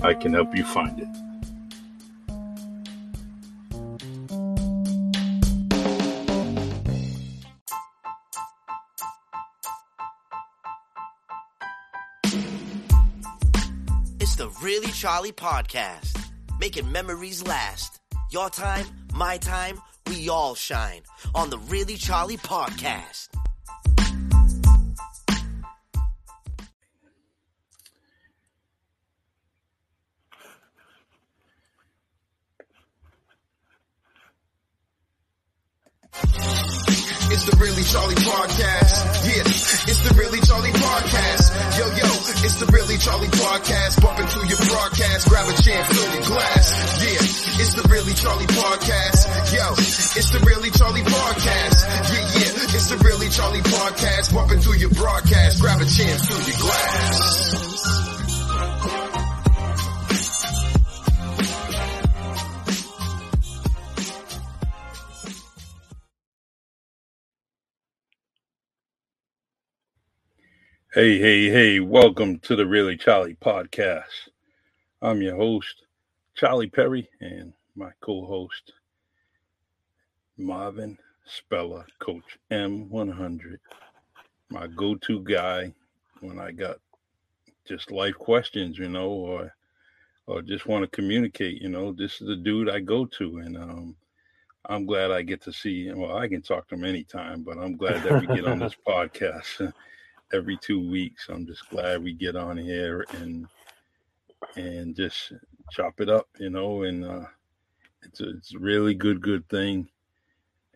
I can help you find it. It's the Really Charlie Podcast, making memories last. Your time, my time, we all shine on the Really Charlie Podcast. It's the Really Charlie Podcast. Yeah, it's the Really Charlie Podcast. Yo, yo, it's the Really Charlie Podcast. Bump into your broadcast, grab a chair, fill your glass. Yeah, it's the Really Charlie Podcast. Yo, it's the Really Charlie Podcast. Yeah, yeah, it's the Really Charlie Podcast. Bump into your broadcast, grab a chair, fill your glass. Hey, hey, hey, welcome to the Really Charlie podcast. I'm your host, Charlie Perry, and my co host, Marvin Speller, Coach M100. My go to guy when I got just life questions, you know, or or just want to communicate, you know, this is the dude I go to. And um, I'm glad I get to see, well, I can talk to him anytime, but I'm glad that we get on this podcast every two weeks. I'm just glad we get on here and and just chop it up, you know. And uh, it's a, it's a really good, good thing.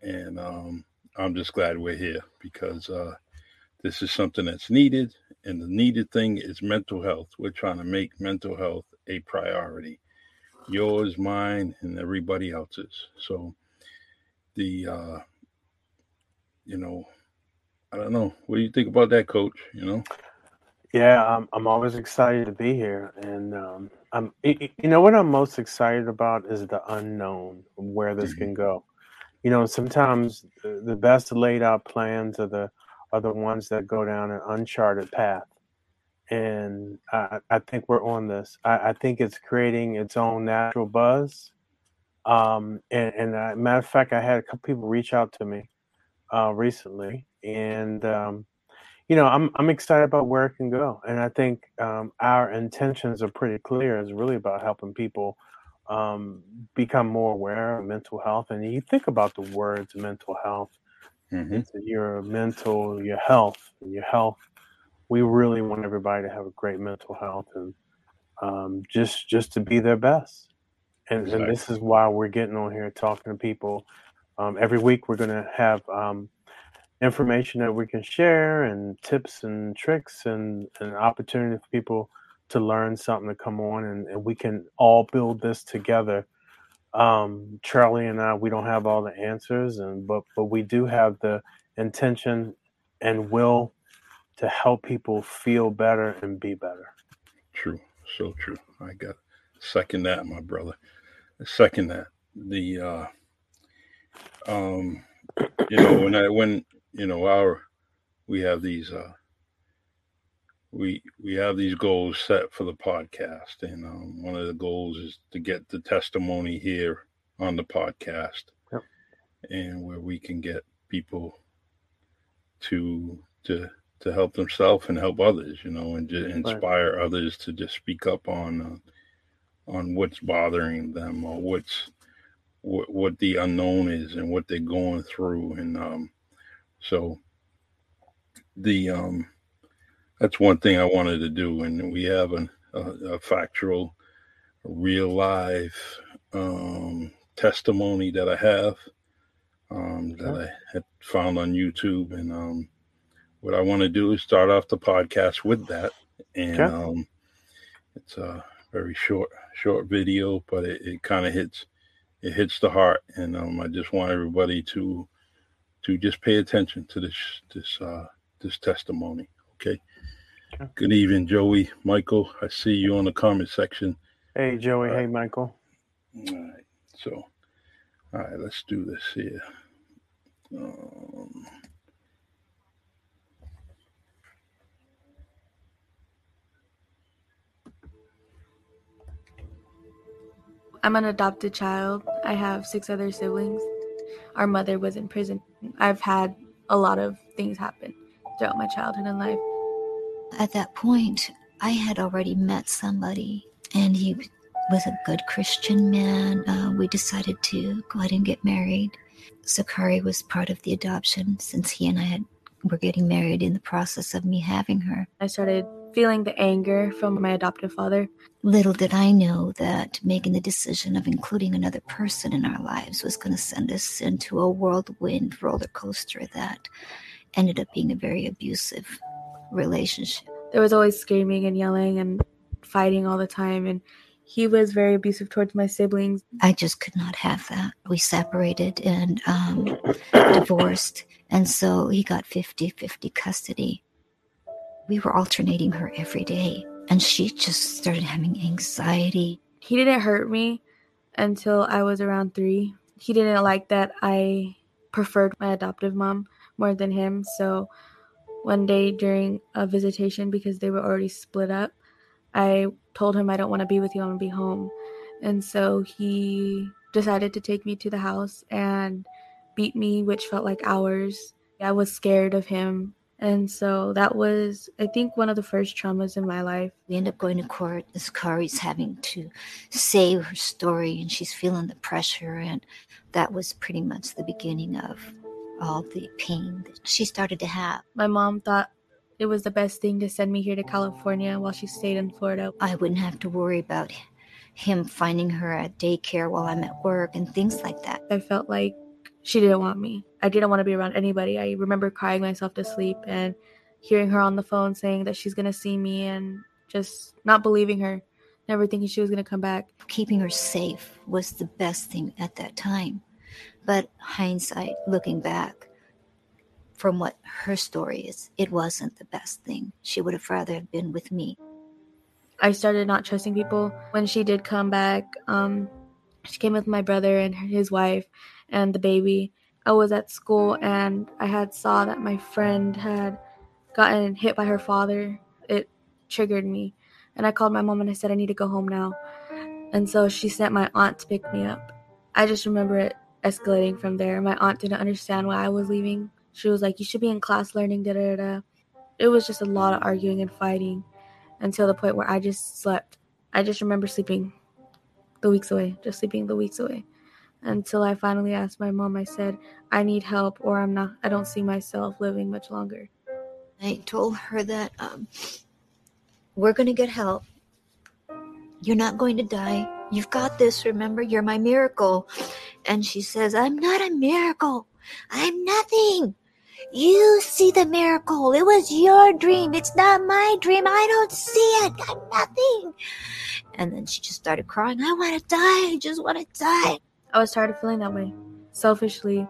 And um, I'm just glad we're here because uh, this is something that's needed. And the needed thing is mental health. We're trying to make mental health a priority, yours, mine, and everybody else's. So the uh, you know I don't know. What do you think about that, Coach? You know. Yeah, I'm, I'm always excited to be here, and um, I'm. You know what I'm most excited about is the unknown, where this Mhm. can go. You know, sometimes the the best laid out plans are the are the ones that go down an uncharted path, and I, I think we're on this. I, I think it's creating its own natural buzz. Um, and, and uh, matter of fact, I had a couple people reach out to me uh, recently, and um, you know, I'm I'm excited about where it can go, and I think um, our intentions are pretty clear. It's really about helping people um, become more aware of mental health. And you think about the words mental health, Mhm. it's your mental, your health, and your health. We really want everybody to have a great mental health and um, just just to be their best. And, and this is why we're getting on here talking to people. Um, every week, we're going to have um, information that we can share and tips and tricks and an opportunity for people to learn something to come on and, and we can all build this together um, charlie and i we don't have all the answers and but but we do have the intention and will to help people feel better and be better True, so true. I got second that, my brother. Second that. The uh um you know when I when you know our we have these uh we we have these goals set for the podcast and um one of the goals is to get the testimony here on the podcast. Yep. and where we can get people to to to help themselves and help others you know and to inspire others to just speak up on uh, on what's bothering them or what's what, what the unknown is and what they're going through. And um so the um that's one thing I wanted to do and we have an, a, a factual real life um testimony that I have um, that I had found on YouTube. And um, what I want to do is start off the podcast with that. And Okay. um, it's a very short, short video, but it, it kind of hits, it hits the heart. And um, I just want everybody to, to just pay attention to this, this, uh, this testimony. Okay. Okay. Good evening, Joey, Michael. I see you on the comment section. Hey, Joey. All right. Hey, Michael. All right. So, all right, let's do this here. Um, I'm an adopted child. I have six other siblings. Our mother was in prison. I've had a lot of things happen throughout my childhood and life. At that point, I had already met somebody, and he was a good Christian man. Uh, we decided to go ahead and get married. Sakari was part of the adoption since he and I had were getting married in the process of me having her. I started feeling the anger from my adoptive father. Little did I know that making the decision of including another person in our lives was going to send us into a whirlwind roller coaster that ended up being a very abusive relationship. There was always screaming and yelling and fighting all the time. And he was very abusive towards my siblings. I just could not have that. We separated and um, divorced. And so he got 50 50 custody. We were alternating her every day. And she just started having anxiety. He didn't hurt me until I was around three. He didn't like that I preferred my adoptive mom more than him. So one day during a visitation, because they were already split up, I told him I don't want to be with you, I want to be home. And so he decided to take me to the house and beat me, which felt like hours. I was scared of him. And so that was, I think, one of the first traumas in my life. We end up going to court. Zakari's having to say her story and she's feeling the pressure. And that was pretty much the beginning of all the pain that she started to have. My mom thought it was the best thing to send me here to California while she stayed in Florida. I wouldn't have to worry about him finding her at daycare while I'm at work and things like that. I felt like she didn't want me. I didn't want to be around anybody. I remember crying myself to sleep and hearing her on the phone saying that she's going to see me and just not believing her, never thinking she was going to come back. Keeping her safe was the best thing at that time. But hindsight, looking back, from what her story is, it wasn't the best thing. She would have rather have been with me. I started not trusting people. When she did come back, um, she came with my brother and his wife and the baby. I was at school and I had saw that my friend had gotten hit by her father. It triggered me. And I called my mom and I said I need to go home now. And so she sent my aunt to pick me up. I just remember it escalating from there. My aunt didn't understand why I was leaving. She was like, "You should be in class learning." Da da da. It was just a lot of arguing and fighting until the point where I just slept. I just remember sleeping the weeks away, just sleeping the weeks away. Until I finally asked my mom, I said, I need help or I'm not, I don't see myself living much longer. I told her that um, we're going to get help. You're not going to die. You've got this. Remember, you're my miracle. And she says, I'm not a miracle. I'm nothing. You see the miracle. It was your dream. It's not my dream. I don't see it. I'm nothing. And then she just started crying. I want to die. I just want to die. I was tired of feeling that way. Selfishly,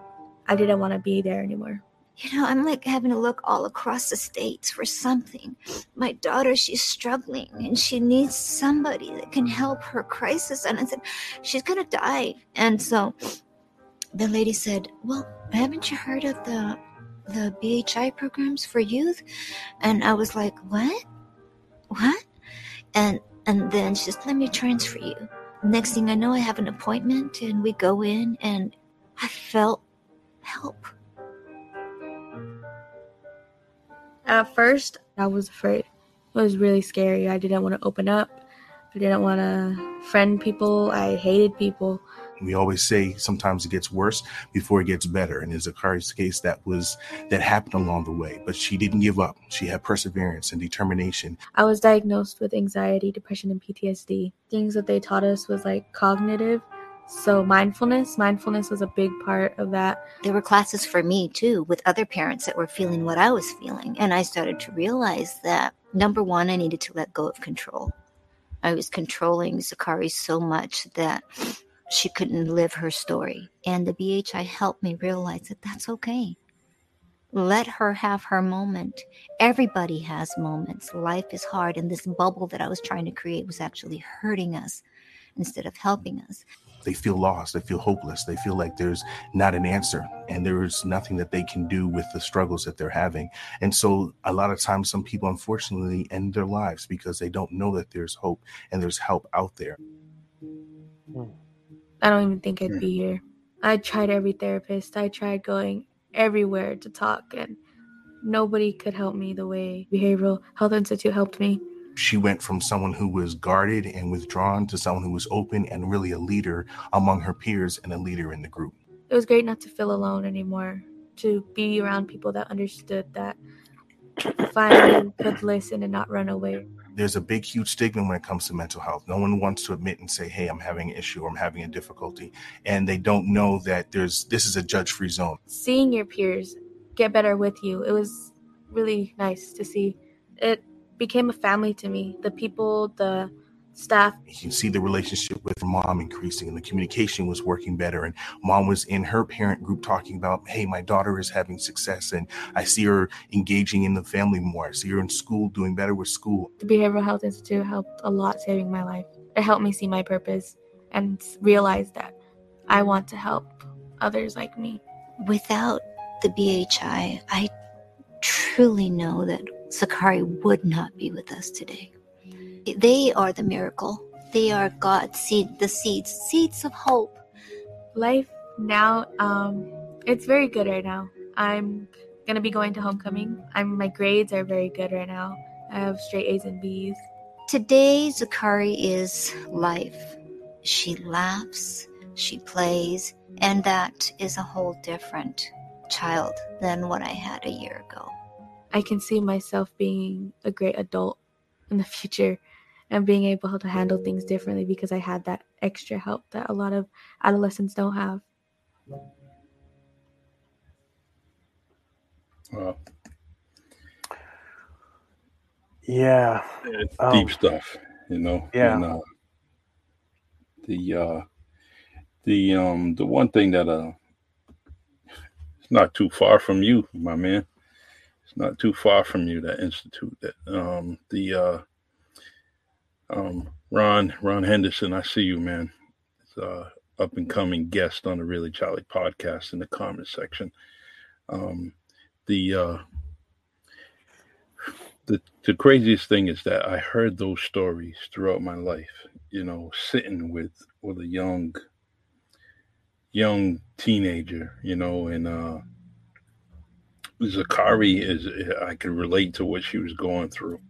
I didn't want to be there anymore. You know, I'm like having to look all across the states for something. My daughter, she's struggling and she needs somebody that can help her crisis. And I said, she's going to die. And so the lady said, Well, haven't you heard of the the BHI programs for youth? And I was like, What? What? And and then she said, Let me transfer you. Next thing I know, I have an appointment and we go in and I felt help. At first, I was afraid. It was really scary. I didn't want to open up. I didn't want to friend people. I hated people. We always say sometimes it gets worse before it gets better. And in Zakari's case, that was that happened along the way. But she didn't give up. She had perseverance and determination. I was diagnosed with anxiety, depression, and PTSD. Things that they taught us was like cognitive. So mindfulness, mindfulness was a big part of that. There were classes for me too with other parents that were feeling what I was feeling. And I started to realize that number one, I needed to let go of control. I was controlling Zakari so much that she couldn't live her story. And the BHI helped me realize that that's okay. Let her have her moment. Everybody has moments. Life is hard. And this bubble that I was trying to create was actually hurting us instead of helping us. They feel lost. They feel hopeless. They feel like there's not an answer and there's nothing that they can do with the struggles that they're having. And so, a lot of times, some people unfortunately end their lives because they don't know that there's hope and there's help out there. Hmm. I don't even think I'd be here. I tried every therapist. I tried going everywhere to talk, and nobody could help me the way Behavioral Health Institute helped me. She went from someone who was guarded and withdrawn to someone who was open and really a leader among her peers and a leader in the group. It was great not to feel alone anymore, to be around people that understood that finally could listen and not run away there's a big, huge stigma when it comes to mental health. No one wants to admit and say, "Hey, I'm having an issue or I'm having a difficulty," and they don't know that there's this is a judge-free zone. Seeing your peers get better with you, it was really nice to see. It became a family to me. The people, the staff. You can see the relationship with mom increasing and the communication was working better. And mom was in her parent group talking about, hey, my daughter is having success and I see her engaging in the family more. I see her in school doing better with school. The Behavioral Health Institute helped a lot saving my life. It helped me see my purpose and realize that I want to help others like me. Without the BHI, I truly know that Sakari would not be with us today. They are the miracle. They are God's seed, the seeds, seeds of hope. Life now, um, it's very good right now. I'm gonna be going to homecoming. I'm my grades are very good right now. I have straight A's and B's. Today, Zakari is life. She laughs, she plays, and that is a whole different child than what I had a year ago. I can see myself being a great adult in the future and being able to handle things differently because I had that extra help that a lot of adolescents don't have. Wow. Yeah. It's um, deep stuff, you know. Yeah. And, uh, the uh the um the one thing that uh it's not too far from you, my man. It's not too far from you, that institute that um the uh um, Ron, Ron Henderson, I see you, man. It's uh, up and coming guest on the Really Charlie podcast in the comment section. Um, the uh, the the craziest thing is that I heard those stories throughout my life. You know, sitting with with a young young teenager, you know, and uh, Zakari is I could relate to what she was going through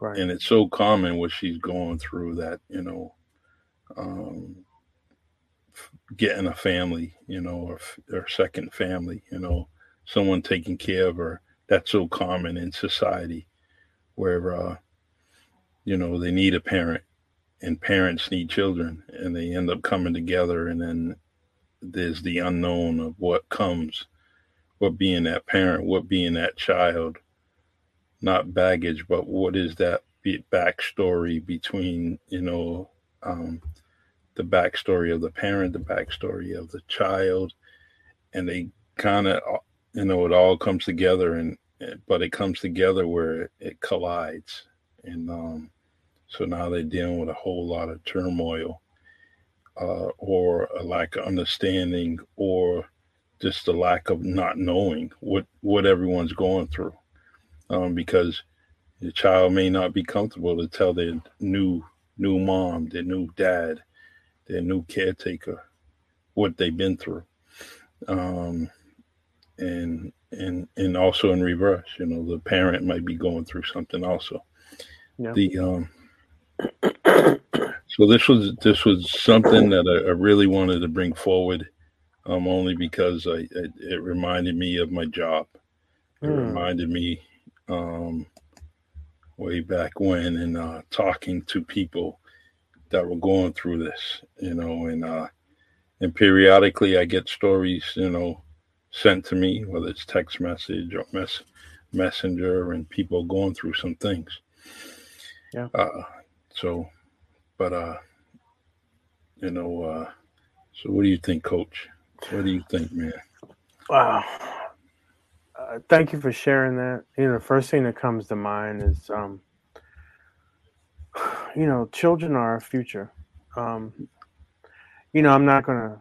Right. And it's so common what she's going through that, you know, um, getting a family, you know, or, or second family, you know, someone taking care of her. That's so common in society where, uh, you know, they need a parent and parents need children and they end up coming together. And then there's the unknown of what comes, what being that parent, what being that child not baggage, but what is that backstory between, you know, um, the backstory of the parent, the backstory of the child, and they kind of, uh, you know, it all comes together, and but it comes together where it, it collides, and um, so now they're dealing with a whole lot of turmoil, uh, or a lack of understanding, or just the lack of not knowing what what everyone's going through um, because the child may not be comfortable to tell their new new mom, their new dad, their new caretaker what they've been through, um, and and and also in reverse, you know, the parent might be going through something also. Yeah. The um, So this was this was something that I, I really wanted to bring forward, um, only because I it, it reminded me of my job. It Hmm. reminded me um, way back when, and uh, talking to people that were going through this, you know, and uh, and periodically I get stories, you know, sent to me, whether it's text message or mess messenger, and people going through some things. Yeah. Uh, so, but uh, you know, uh, so what do you think, Coach? What do you think, man? Wow. Uh, thank you for sharing that. You know, the first thing that comes to mind is, um, you know, children are our future. Um, you know, I'm not going to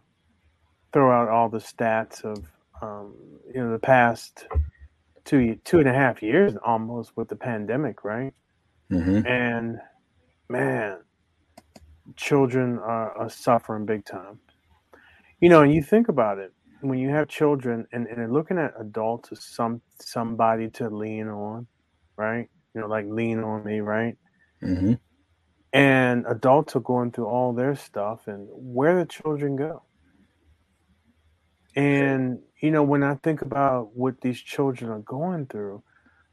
throw out all the stats of, um, you know, the past two two and a half years almost with the pandemic, right? Mm-hmm. And man, children are, are suffering big time. You know, and you think about it when you have children and, and looking at adults as some somebody to lean on, right? You know, like lean on me, right? Mm-hmm. And adults are going through all their stuff, and where the children go. And you know, when I think about what these children are going through,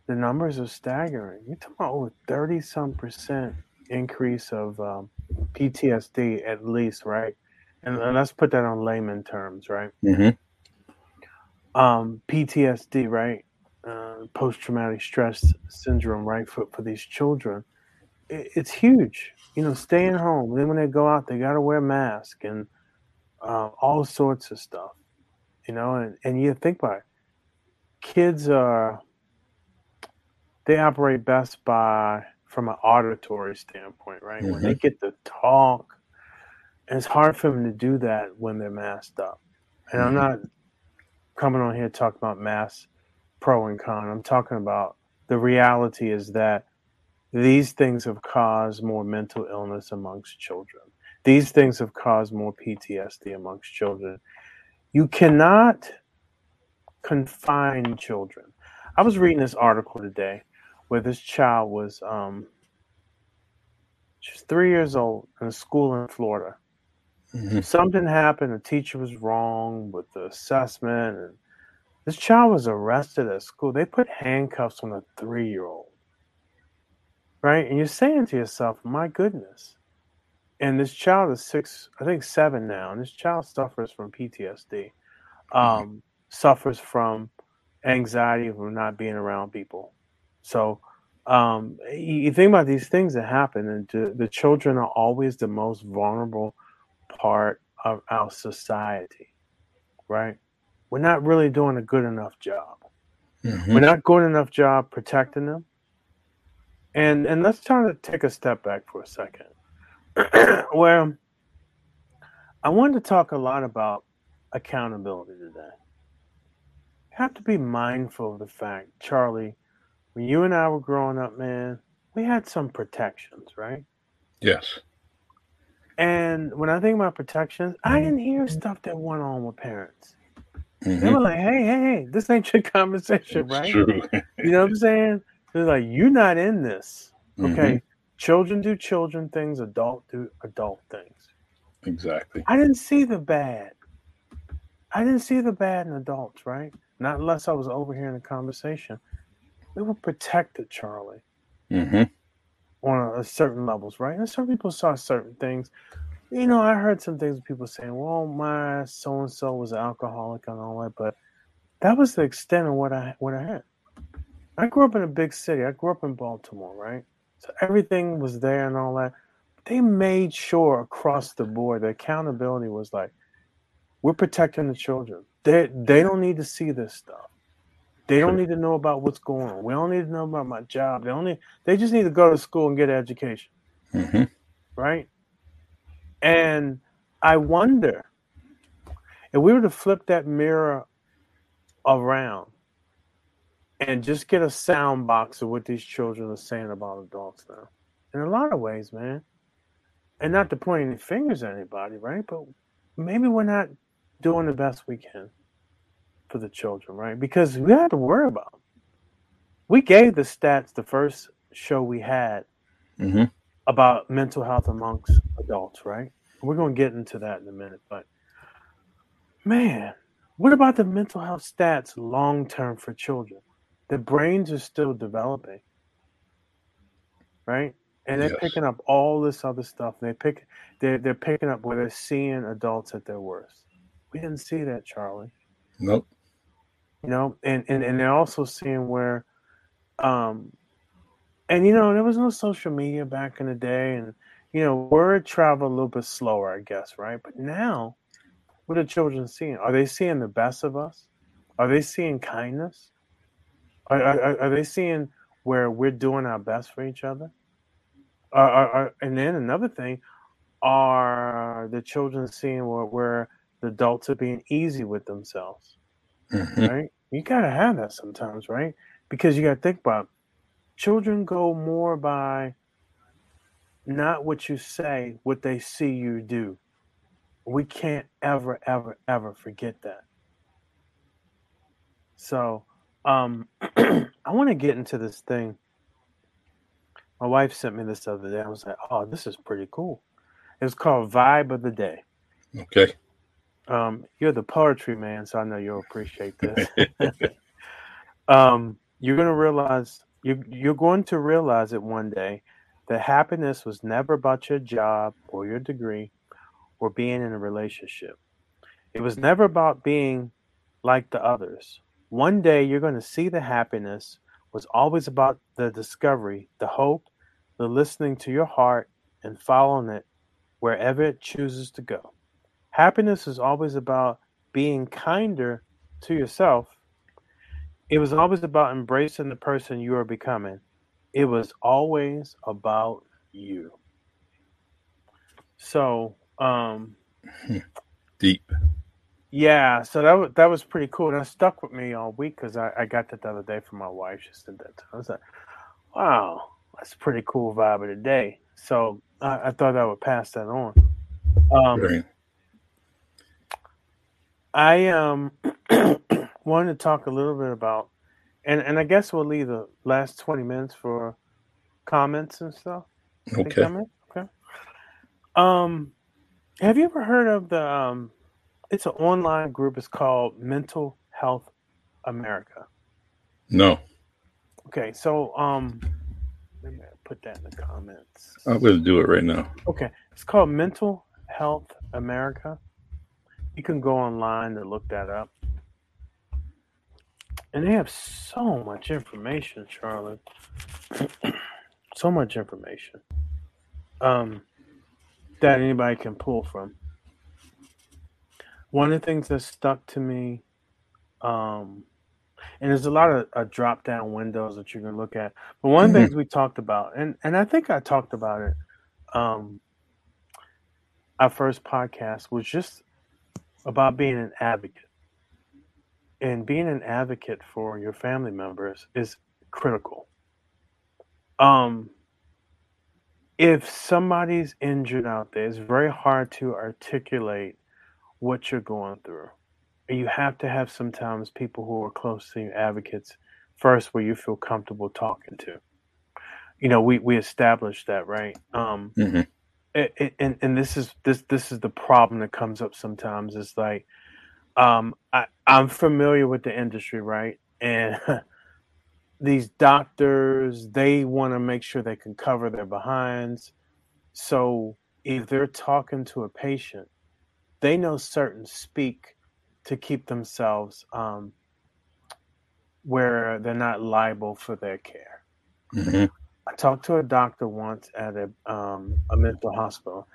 the numbers are staggering. You're talking about over thirty some percent increase of um, PTSD at least, right? And, and let's put that on layman terms, right? Mm-hmm. um, PTSD, right? Uh, Post traumatic stress syndrome, right? For, for these children, it, it's huge. You know, staying home. Then when they go out, they got to wear masks and uh, all sorts of stuff. You know, and, and you think about it. Kids are, they operate best by, from an auditory standpoint, right? When they get to talk, it's hard for them to do that when they're masked up. And I'm not coming on here talking about mass pro and con. I'm talking about the reality is that these things have caused more mental illness amongst children. These things have caused more PTSD amongst children. You cannot confine children. I was reading this article today where this child was um she's three years old in a school in Florida Mm-hmm. something happened. The teacher was wrong with the assessment, and this child was arrested at school. They put handcuffs on a three-year-old, right? And you're saying to yourself, "My goodness!" And this child is six, I think seven now, and this child suffers from PTSD, um, suffers from anxiety from not being around people. So um, you, think about these things that happen, and the, the children are always the most vulnerable part of our society, right? We're not really doing a good enough job. Mm-hmm. We're not good enough job protecting them. And and let's try to take a step back for a second. Where I wanted to talk a lot about accountability today. You have to be mindful of the fact, Charlie, when you and I were growing up, man, we had some protections, right? Yes. And when I think about protections, I didn't hear stuff that went on with parents. They Mm-hmm. were like, hey, hey, hey, this ain't your conversation, right? You know what I'm saying? They're like, you're not in this. Okay. Children do children things, adult do adult things. Exactly. I didn't see the bad. I didn't see the bad in adults, right? Not unless I was overhearing the conversation. We were protected, Charlie. Mm-hmm. On a, certain levels, right? And some people saw certain things. You know, I heard some things people saying, "Well, my so and so was an alcoholic and all that," but that was the extent of what I what I had. I grew up in a big city. I grew up in Baltimore, right? So everything was there and all that. They made sure across the board the accountability was like, we're protecting the children. They they don't need to see this stuff. They don't need to know about what's going on. We don't need to know about my job. They only they just need to go to school and get an education, Mm-hmm. right? And I wonder if we were to flip that mirror around and just get a sound box of what these children are saying about adults now. In a lot of ways, man. And not to point any fingers at anybody, right? But maybe we're not doing the best we can for the children, right? Because we had to worry about them. We gave the stats the first show we had Mm-hmm. about mental health amongst adults, right? We're going to get into that in a minute, but man, what about the mental health stats long term for children? The brains are still developing, right? And they're Yes. picking up all this other stuff. They pick, they're they're picking up where they're seeing adults at their worst. We didn't see that, Charlie. Nope. You know, and and and they're also seeing where, um, and you know, there was no social media back in the day, and you know, word traveled a little bit slower, I guess, right? But now, what are children seeing? Are they seeing the best of us? Are they seeing kindness? Are, are, are they seeing where we're doing our best for each other? Are, are, are, and then another thing, are the children seeing where, where the adults are being easy with themselves? Mhm. right? You gotta have that sometimes, right? Because you gotta think about children go more by not what you say, what they see you do. We can't ever, ever, ever forget that. So, um, I want to get into this thing. My wife sent me this the other day. I was like, "Oh, this is pretty cool." It was called Vibe of the Day. Okay. Um, you're the poetry man, so I know you'll appreciate this. um, you're gonna realize you you're going to realize it one day that happiness was never about your job or your degree or being in a relationship. It was never about being like the others. One day you're going to see the happiness was always about the discovery, the hope, the listening to your heart and following it wherever it chooses to go. Happiness is always about being kinder to yourself. It was always about embracing the person you are becoming. It was always about you. So, um, Deep. yeah, so that was, that was pretty cool. That stuck with me all week because I, I got that the other day from my wife. She said that. I was like, wow, that's a pretty cool vibe of the day. So I, I thought I would pass that on. Um. I um wanted to talk a little bit about, and and I guess we'll leave the last twenty minutes for comments and stuff. Okay. Okay. Um, have you ever heard of the um? It's an online group. It's called Mental Health America. No. Okay, so um, let me put that in the comments. I'm going to do it right now. Okay, it's called Mental Health America. You can go online to look that up. And they have so much information, Charlotte. so much information. Um, that anybody can pull from. One of the things that stuck to me, um, and there's a lot of uh, drop down windows that you can look at. But one of the Mhm. things we talked about, and, and I think I talked about it um, our first podcast was just about being an advocate. And being an advocate for your family members is critical. Um, if somebody's injured out there, it's very hard to articulate what you're going through. You have to have sometimes people who are close to you, advocates, first where you feel comfortable talking to. You know, we, we established that, right? Um, hmm and and this is this this is the problem that comes up sometimes. Is like um i i'm familiar with the industry right? And these doctors they want to make sure they can cover their behinds. So if they're talking to a patient they know certain speak to keep themselves um where they're not liable for their care. Hmm I talked to a doctor once at a um, a mental hospital.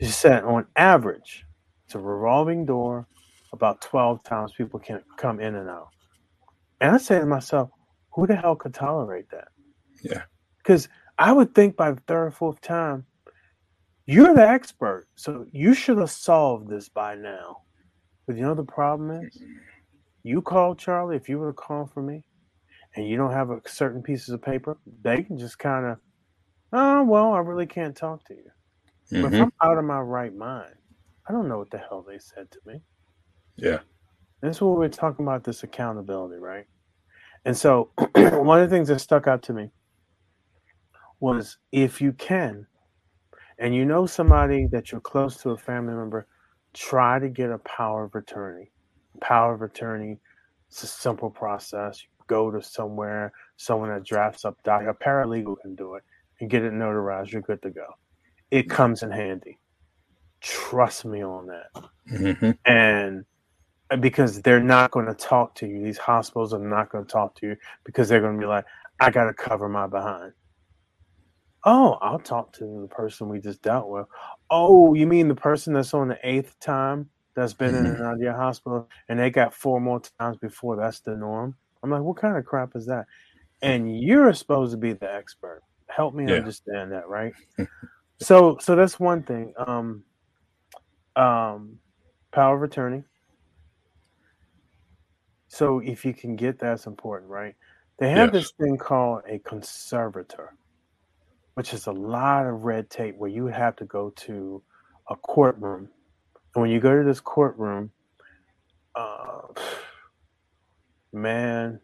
She said, on average, it's a revolving door. About twelve times people can come in and out. And I said to myself, who the hell could tolerate that? Yeah. Because I would think by the third or fourth time, you're the expert, so you should have solved this by now. But you know the problem is, you called Charlie. If you would have called for me, and you don't have a certain pieces of paper, they can just kind of, oh well, I really can't talk to you. But if hmm I'm out of my right mind, I don't know what the hell they said to me. Yeah. That's what we're talking about this accountability, right? And so one of the things that stuck out to me was if you can, and you know somebody that you're close to, a family member, try to get a power of attorney. Power of attorney, it's a simple process. You go to somewhere, someone that drafts up doc, a paralegal can do it and get it notarized. You're good to go. It comes in handy. Trust me on that. hmm And because they're not going to talk to you, these hospitals are not going to talk to you because they're going to be like, I got to cover my behind. Oh, I'll talk to the person we just dealt with. Oh, you mean the person that's on the eighth time that's been in and out of your hospital and they got four more times before that's the norm? I'm like, what kind of crap is that? And you're supposed to be the expert. Help me Yeah. understand that, right? so so that's one thing. Um um power of attorney. So if you can get that's important, right? They have Yes. this thing called a conservator, which is a lot of red tape where you have to go to a courtroom. And when you go to this courtroom, uh, man,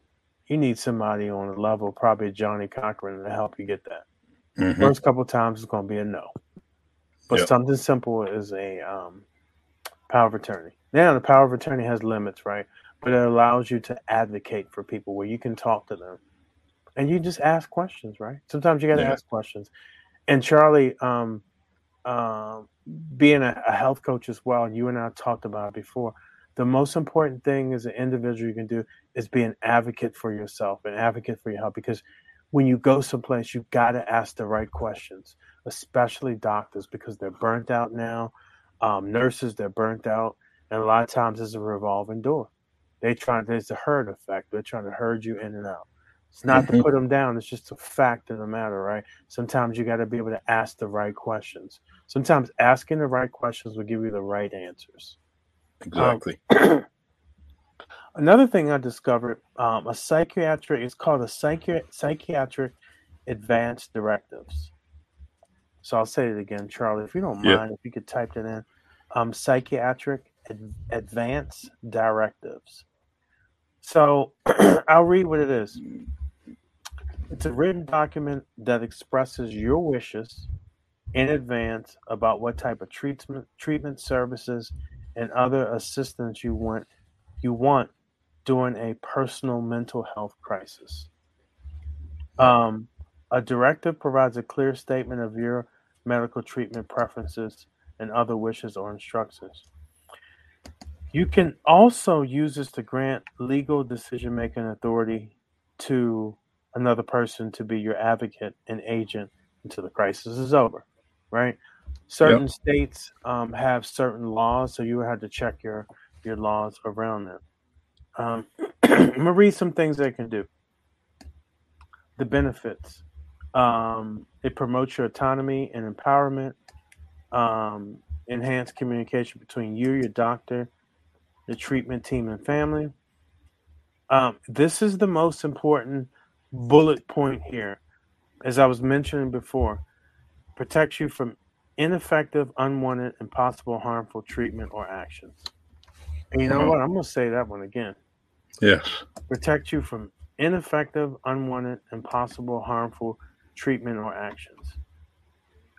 you need somebody on the level, probably Johnnie Cochran, to help you get that. hmm First couple times it's going to be a no. But Yep. something simple is a um, power of attorney. Now, the power of attorney has limits, right? But it allows you to advocate for people where you can talk to them and you just ask questions, right? Sometimes you got to Yeah. ask questions. And Charlie, um, um, being a, a health coach as well, you and I talked about it before, the most important thing as an individual you can do is be an advocate for yourself, an advocate for your health. Because when you go someplace, you've got to ask the right questions, especially doctors, because they're burnt out now. Um, nurses, they're burnt out. And a lot of times it's a revolving door. They try, there's a herd effect. They're trying to herd you in and out. It's not to Mhm. put them down. It's just a fact of the matter, right? Sometimes you got to be able to ask the right questions. Sometimes asking the right questions will give you the right answers. Exactly. Another thing I discovered, um, a psychiatric, it's called a psychi- psychiatric advanced directives. So I'll say it again, Charlie, if you don't Yeah. mind, if you could type that in. Um, psychiatric ad- advanced directives. So I'll read what it is. It's a written document that expresses your wishes in advance about what type of treatment, treatment services, and other assistance you want you want during a personal mental health crisis. Um, a directive provides a clear statement of your medical treatment preferences and other wishes or instructions. You can also use this to grant legal decision making authority to another person to be your advocate and agent until the crisis is over, right? Certain states um, have certain laws, so you have to check your, your laws around them. Um, I'm gonna read some things they can do. The benefits. Um, it promotes your autonomy and empowerment. Um, enhanced communication between you, your doctor, the treatment team, and family. Um, this is the most important bullet point here, as I was mentioning before. Protects you from ineffective, unwanted, and possible harmful treatment or actions. And you know Uh-huh. what? I'm gonna say that one again Yes. protect you from ineffective, unwanted, and possible harmful treatment or actions.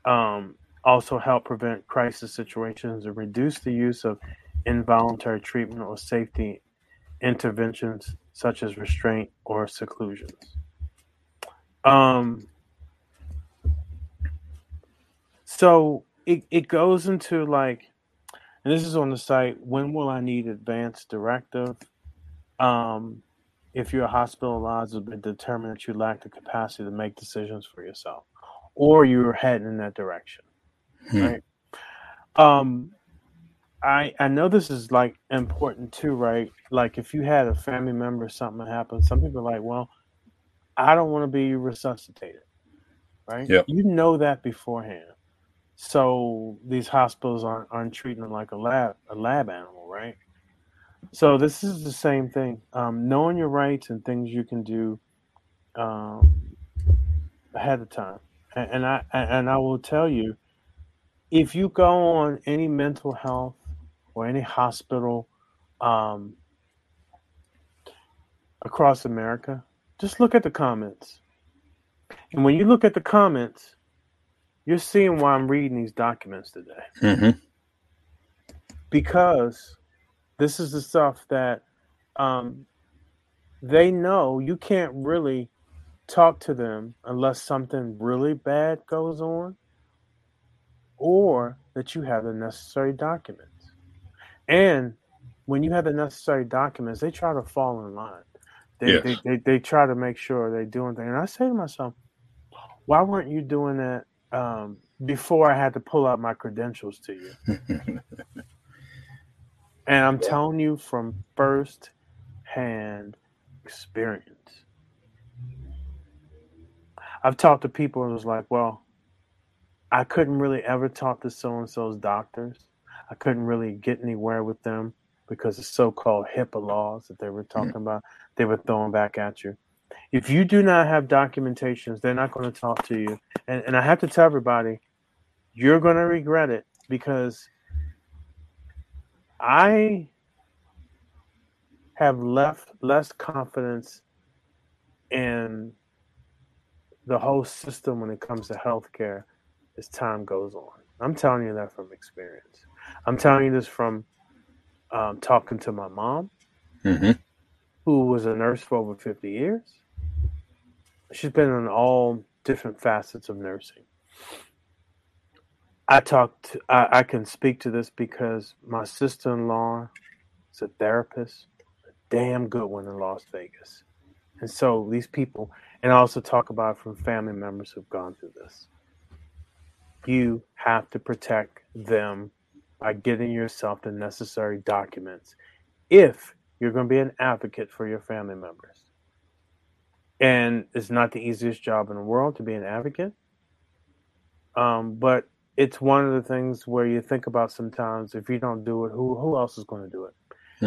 Um, also, help prevent crisis situations and reduce the use of involuntary treatment or safety interventions such as restraint or seclusions. Um, so it, it goes into like, and this is on the site, when will I need advanced directive? um, if you're hospitalized, it's been determined that you lack the capacity to make decisions for yourself, or you're heading in that direction, Hmm. right? Um, I I know this is like important too, right? Like if you had a family member, something happened, some people are like, well, I don't want to be resuscitated, right? Yep. You know that beforehand, so these hospitals aren't aren't treating them like a lab a lab animal, right? So this is the same thing. Um, knowing your rights and things you can do um, ahead of time, and, and I and I will tell you, if you go on any mental health or any hospital um, across America, just look at the comments. And when you look at the comments, You're seeing why I'm reading these documents today. Mm-hmm. Because this is the stuff that um, they know you can't really talk to them unless something really bad goes on or that you have the necessary documents. And when you have the necessary documents, they try to fall in line. They, Yes. they, they, they try to make sure they're doing things. And I say to myself, why weren't you doing that um, before I had to pull out my credentials to you? And I'm telling you from first hand experience. I've talked to people and was like, well, I couldn't really ever talk to so and so's doctors. I couldn't really get anywhere with them because of so called HIPAA laws that they were talking about, they were throwing back at you. If you do not have documentations, they're not going to talk to you. And, and I have to tell everybody, you're going to regret it because I have left less confidence in the whole system when it comes to healthcare as time goes on. I'm telling you that from experience. I'm telling you this from um, talking to my mom, Mm-hmm. who was a nurse for over 50 years. She's been in all different facets of nursing. I talked. I, I can speak to this because my sister-in-law is a therapist, a damn good one in Las Vegas, and so these people, and I also talk about from family members who've gone through this. You have to protect them by getting yourself the necessary documents if you're going to be an advocate for your family members. And it's not the easiest job in the world to be an advocate. Um, but it's one of the things where you think about sometimes if you don't do it, who who else is going to do it?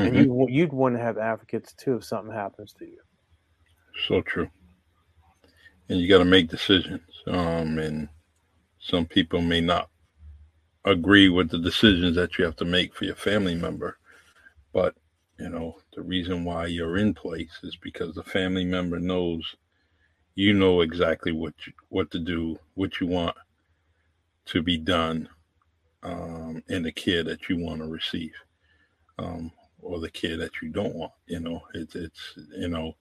And Mhm. you you'd want to have advocates too if something happens to you. So true. And you got to make decisions. Um, and some people may not agree with the decisions that you have to make for your family member, but you know the reason why you're in place is because the family member knows you know exactly what you, what to do, what you want to be done, um, and the care that you want to receive, um, or the care that you don't want. You know, it's it's you know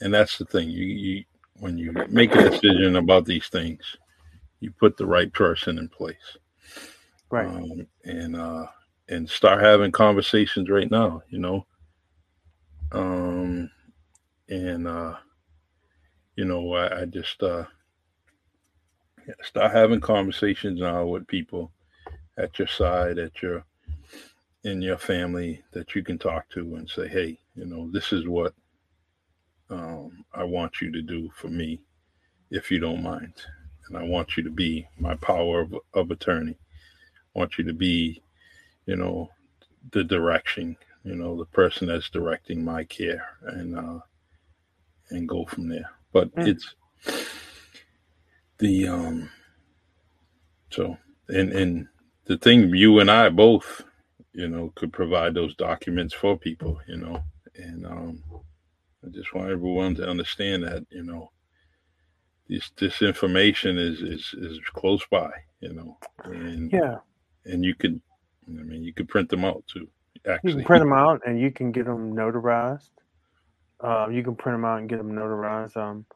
and that's the thing you, you when you make a decision about these things you put the right person in place Right. um, and uh and start having conversations right now you know um and uh you know i, I just uh start having conversations now with people at your side at your in your family that you can talk to and say hey you know this is what um, I want you to do for me, if you don't mind. And I want you to be my power of, of attorney. I want you to be, you know, the direction, you know, the person that's directing my care and uh and go from there. But Mm. it's the um so and and the thing you and I both, you know, could provide those documents for people, you know, and um I just want everyone to understand that, you know, this this information is is is close by, you know, and Yeah. and you could, I mean, you could print them out too. You can print them out and you can get them notarized. Uh, you can print them out and get them notarized. Um,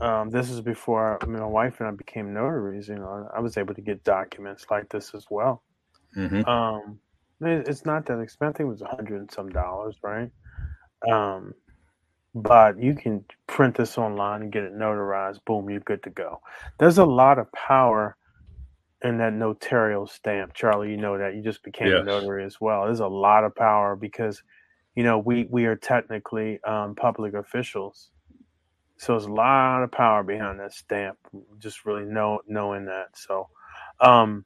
um, this is before I, my wife and I became notaries. You know, I was able to get documents like this as well. hmm Um, it- it's not that expensive. It was a hundred and some dollars, right? Um, but you can print this online and get it notarized. Boom, you're good to go. There's a lot of power in that notarial stamp, Charlie. You know that you just became a notary as well. There's a lot of power because, you know, we we are technically um, public officials, so there's a lot of power behind that stamp. Just really know knowing that. So, um,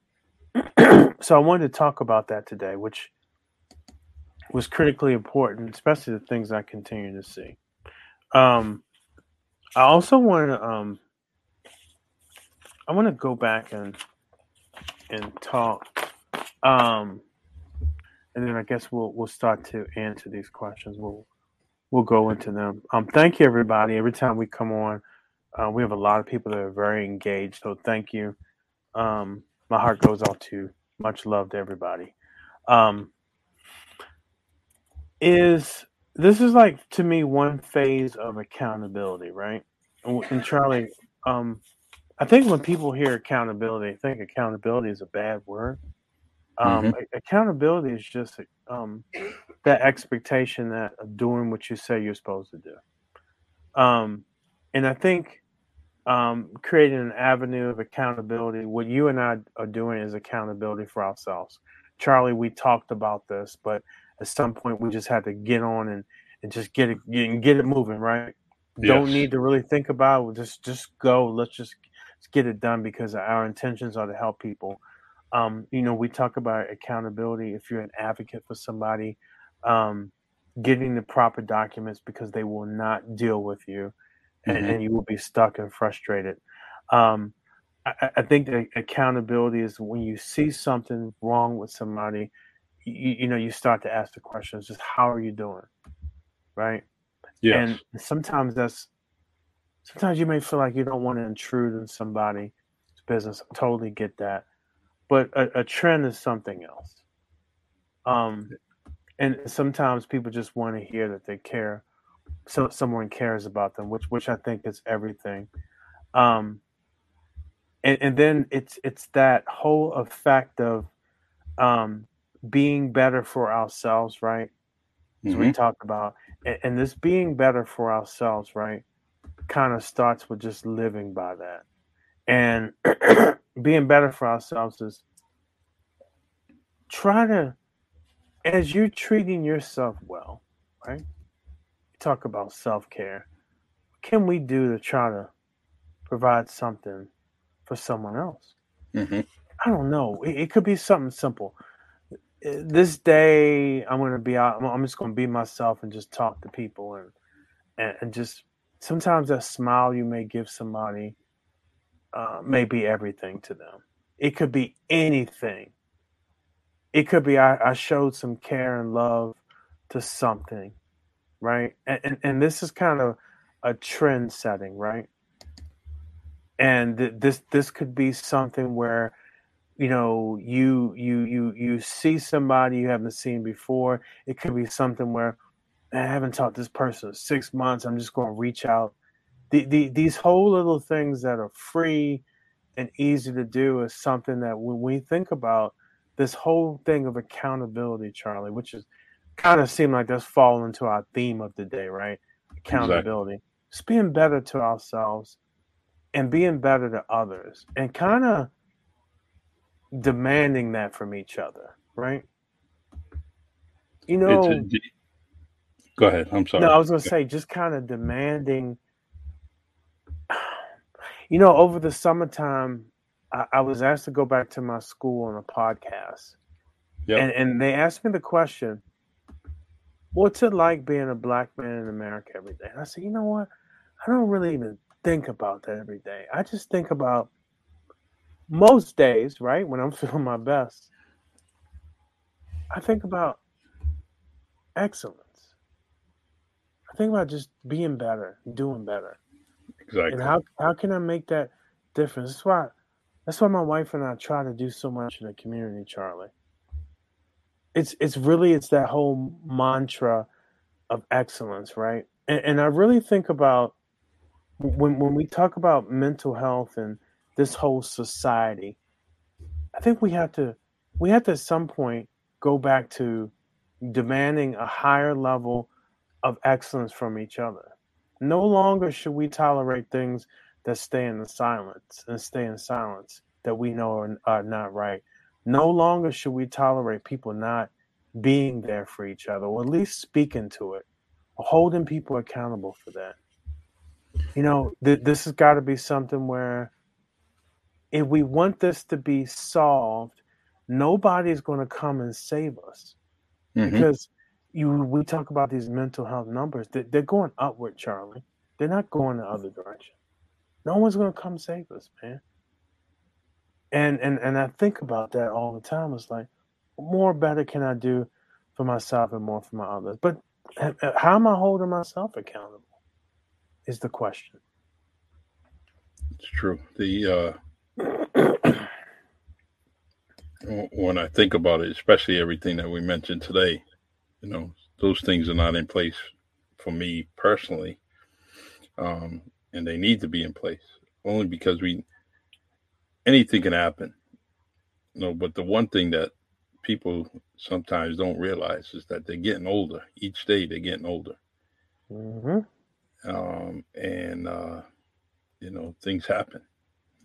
so I wanted to talk about that today, which was critically important, especially the things I continue to see. Um, I also want to um, I want to go back and and talk, um, and then I guess we'll we'll start to answer these questions. We'll we'll go into them. Um, thank you, everybody. Every time we come on, uh, we have a lot of people that are very engaged. So thank you. Um, my heart goes out to much love to everybody. Um, is this is like to me one phase of accountability, right? And, Charlie, um, I think when people hear accountability, I think accountability is a bad word. Um, Mhm. Accountability is just um, that expectation that of doing what you say you're supposed to do. Um, and I think um, creating an avenue of accountability, what you and I are doing is accountability for ourselves. Charlie, we talked about this, but at some point we just had to get on and, and just get it get, get it moving, right? Don't need to really think about it. Just just go. Let's just get it done because our intentions are to help people. Um, you know, we talk about accountability. If you're an advocate for somebody, um, getting the proper documents because they will not deal with you, and, Mhm. and you will be stuck and frustrated. Um, I, I- think that accountability is when you see something wrong with somebody, you, you know, you start to ask the questions: just how are you doing, right? Yes. And sometimes that's sometimes you may feel like you don't want to intrude in somebody's business. I totally get that. But a, a trend is something else. Um and sometimes people just want to hear that they care. So someone cares about them, which which I think is everything. Um and, and then it's it's that whole effect of um being better for ourselves, right? as we talked about and, and this being better for ourselves right kind of starts with just living by that and being better for ourselves is try to as you're treating yourself well right you talk about self-care what can we do to try to provide something for someone else Mhm. I don't know. It, it could be something simple. This day, I'm going to be out. I'm- I'm just going to be myself and just talk to people and, and and just sometimes that smile you may give somebody uh, may be everything to them. It could be anything. It could be I, I showed some care and love to something, right? And, and and this is kind of a trend setting, right? And th- this this could be something where you know you you you you see somebody you haven't seen before it could be something where "Man, i haven't talked to this person in six months. I'm just going to reach out. The, the, these whole little things that are free and easy to do is something that when we think about this whole thing of accountability charlie which is kind of seem like that's fallen into our theme of the day right? Accountability. Just being better to ourselves and being better to others and kind of demanding that from each other, right? You know, It's a, go ahead. I'm sorry. no, I was gonna say just kind of demanding. You know, over the summertime, I, I was asked to go back to my school on a podcast, Yep. and and they asked me the question, "What's it like being a black man in America every day?" And I said, "You know what? I don't really even think about that every day. I just think about most days, right, when I'm feeling my best. I think about excellence. I think about just being better, doing better, exactly. and how how can I make that difference? That's why that's why my wife and I try to do so much in the community, Charlie. It's it's really it's that whole mantra of excellence, right? And, and I really think about when when we talk about mental health and this whole society, I think we have to we have to at some point go back to demanding a higher level of excellence from each other. No longer should we tolerate things that stay in the silence and stay in silence that we know are, are not right. No longer should we tolerate people not being there for each other, or at least speaking to it, or holding people accountable for that. You know, th- this has got to be something where if we want this to be solved, nobody's going to come and save us Mhm. because you we talk about these mental health numbers they, they're going upward charlie. They're not going the other direction. No one's going to come save us man. And and and i think about that all the time. It's like more better can i do for myself and more for my others. But h- h- how am i holding myself accountable is the question. It's true. The uh, when I think about it, especially everything that we mentioned today, you know, those things are not in place for me personally, um, and they need to be in place only because we anything can happen. You know, but the one thing that people sometimes don't realize is that they're getting older. Each day they're getting older. Mm-hmm. Um, and uh, you know, things happen.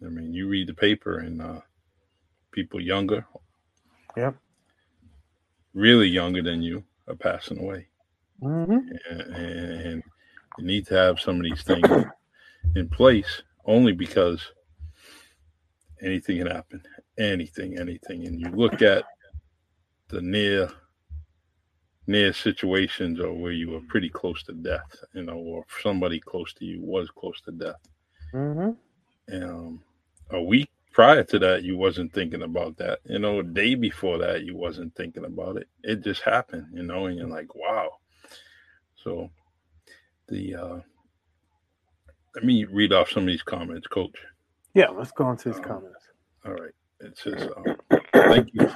I mean, you read the paper and uh, people younger, Yep. really younger than you, are passing away. Mm-hmm. and, and you need to have some of these things in place only because anything can happen anything anything and you look at the near near situations or where you were pretty close to death you know or somebody close to you was close to death Mm-hmm. um, a week prior to that you wasn't thinking about that. You know a day before that you wasn't thinking about it. It just happened you know and you're like wow. So the uh let me read off some of these comments coach. Yeah, let's go on to his Um, comments. all right. It says um, thank you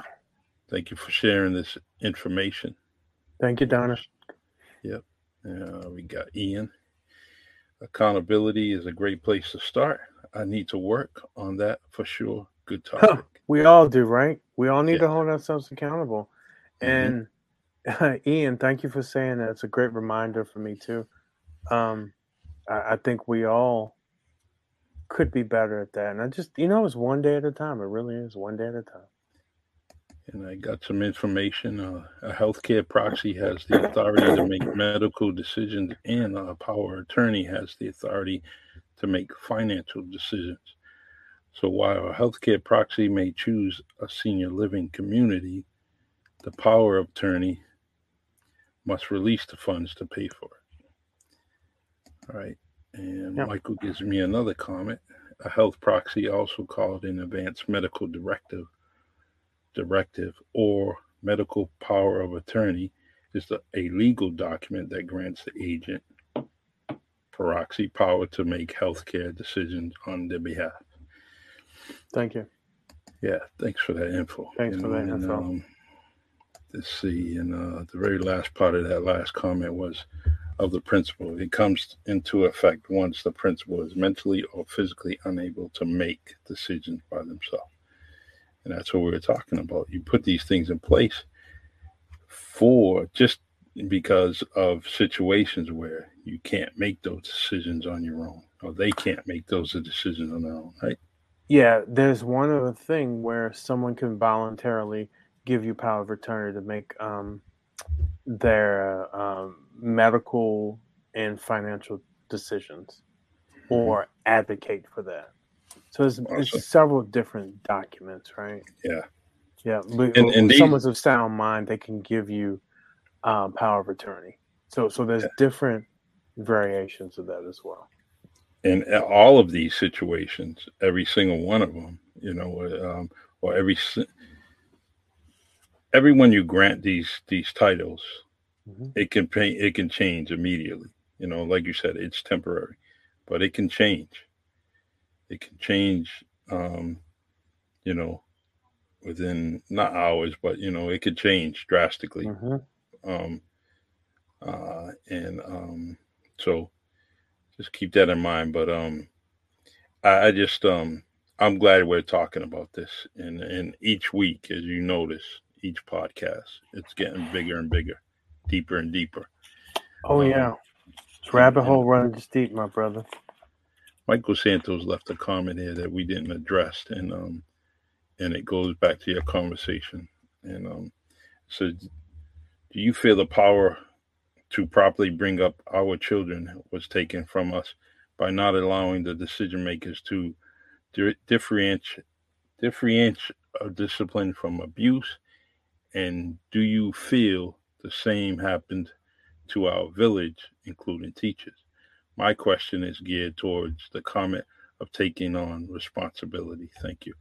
thank you for sharing this information. Thank you, Donna. Yep. Uh, we got ian. Accountability is a great place to start i need to work on that for sure good topic We all do, right? We all need Yeah. to hold ourselves accountable. Mhm. And Ian, thank you for saying that. It's a great reminder for me too. Um, I, I think we all could be better at that. And I just, you know, it's one day at a time. It really is one day at a time. and I got some information. Uh, a healthcare proxy has the authority to make medical decisions, and a power attorney has the authority to make financial decisions. So while a healthcare proxy may choose a senior living community, the power of attorney must release the funds to pay for it. All right. And Yep. Michael gives me another comment. A health proxy, also called an advanced medical directive, directive or medical power of attorney, is the, a legal document that grants the agent proxy power to make healthcare decisions on their behalf. Thank you. Yeah, thanks for that info. Thanks for that and, info. Um, let's see, and uh, the very last part of that last comment was of the principle. It comes into effect once the principal is mentally or physically unable to make decisions by themselves. And that's what we were talking about. You put these things in place for just because of situations where you can't make those decisions on your own, or they can't make those decisions on their own, right? Yeah, there's one other thing where someone can voluntarily give you power of attorney to make um, their um, medical and financial decisions or advocate for that. So it's, Awesome. it's several different documents, right? Yeah. Yeah, but And- and these- someone's of sound mind, they can give you um, power of attorney. So, so there's Yeah. different variations of that as well. in all of these situations, every single one of them, you know, um, or every everyone you grant these these titles, Mhm. it can it can change immediately. You know, like you said, it's temporary, but it can change. It can change, um, you know, within not hours, but you know, it could change drastically Mhm. um, uh, and um, so just keep that in mind. But um, I, I just um, I'm glad we're talking about this, and and each week, as you notice, each podcast, it's getting bigger and bigger, deeper and deeper. Oh Um, yeah, It's rabbit hole runs deep, my brother. Michael Santos left a comment here that we didn't address, and um, and it goes back to your conversation. And um, so, do you feel the power to properly bring up our children was taken from us by not allowing the decision makers to di- differentiate discipline from abuse? And do you feel the same happened to our village, including teachers? My question is geared towards the comment of taking on responsibility. Thank you.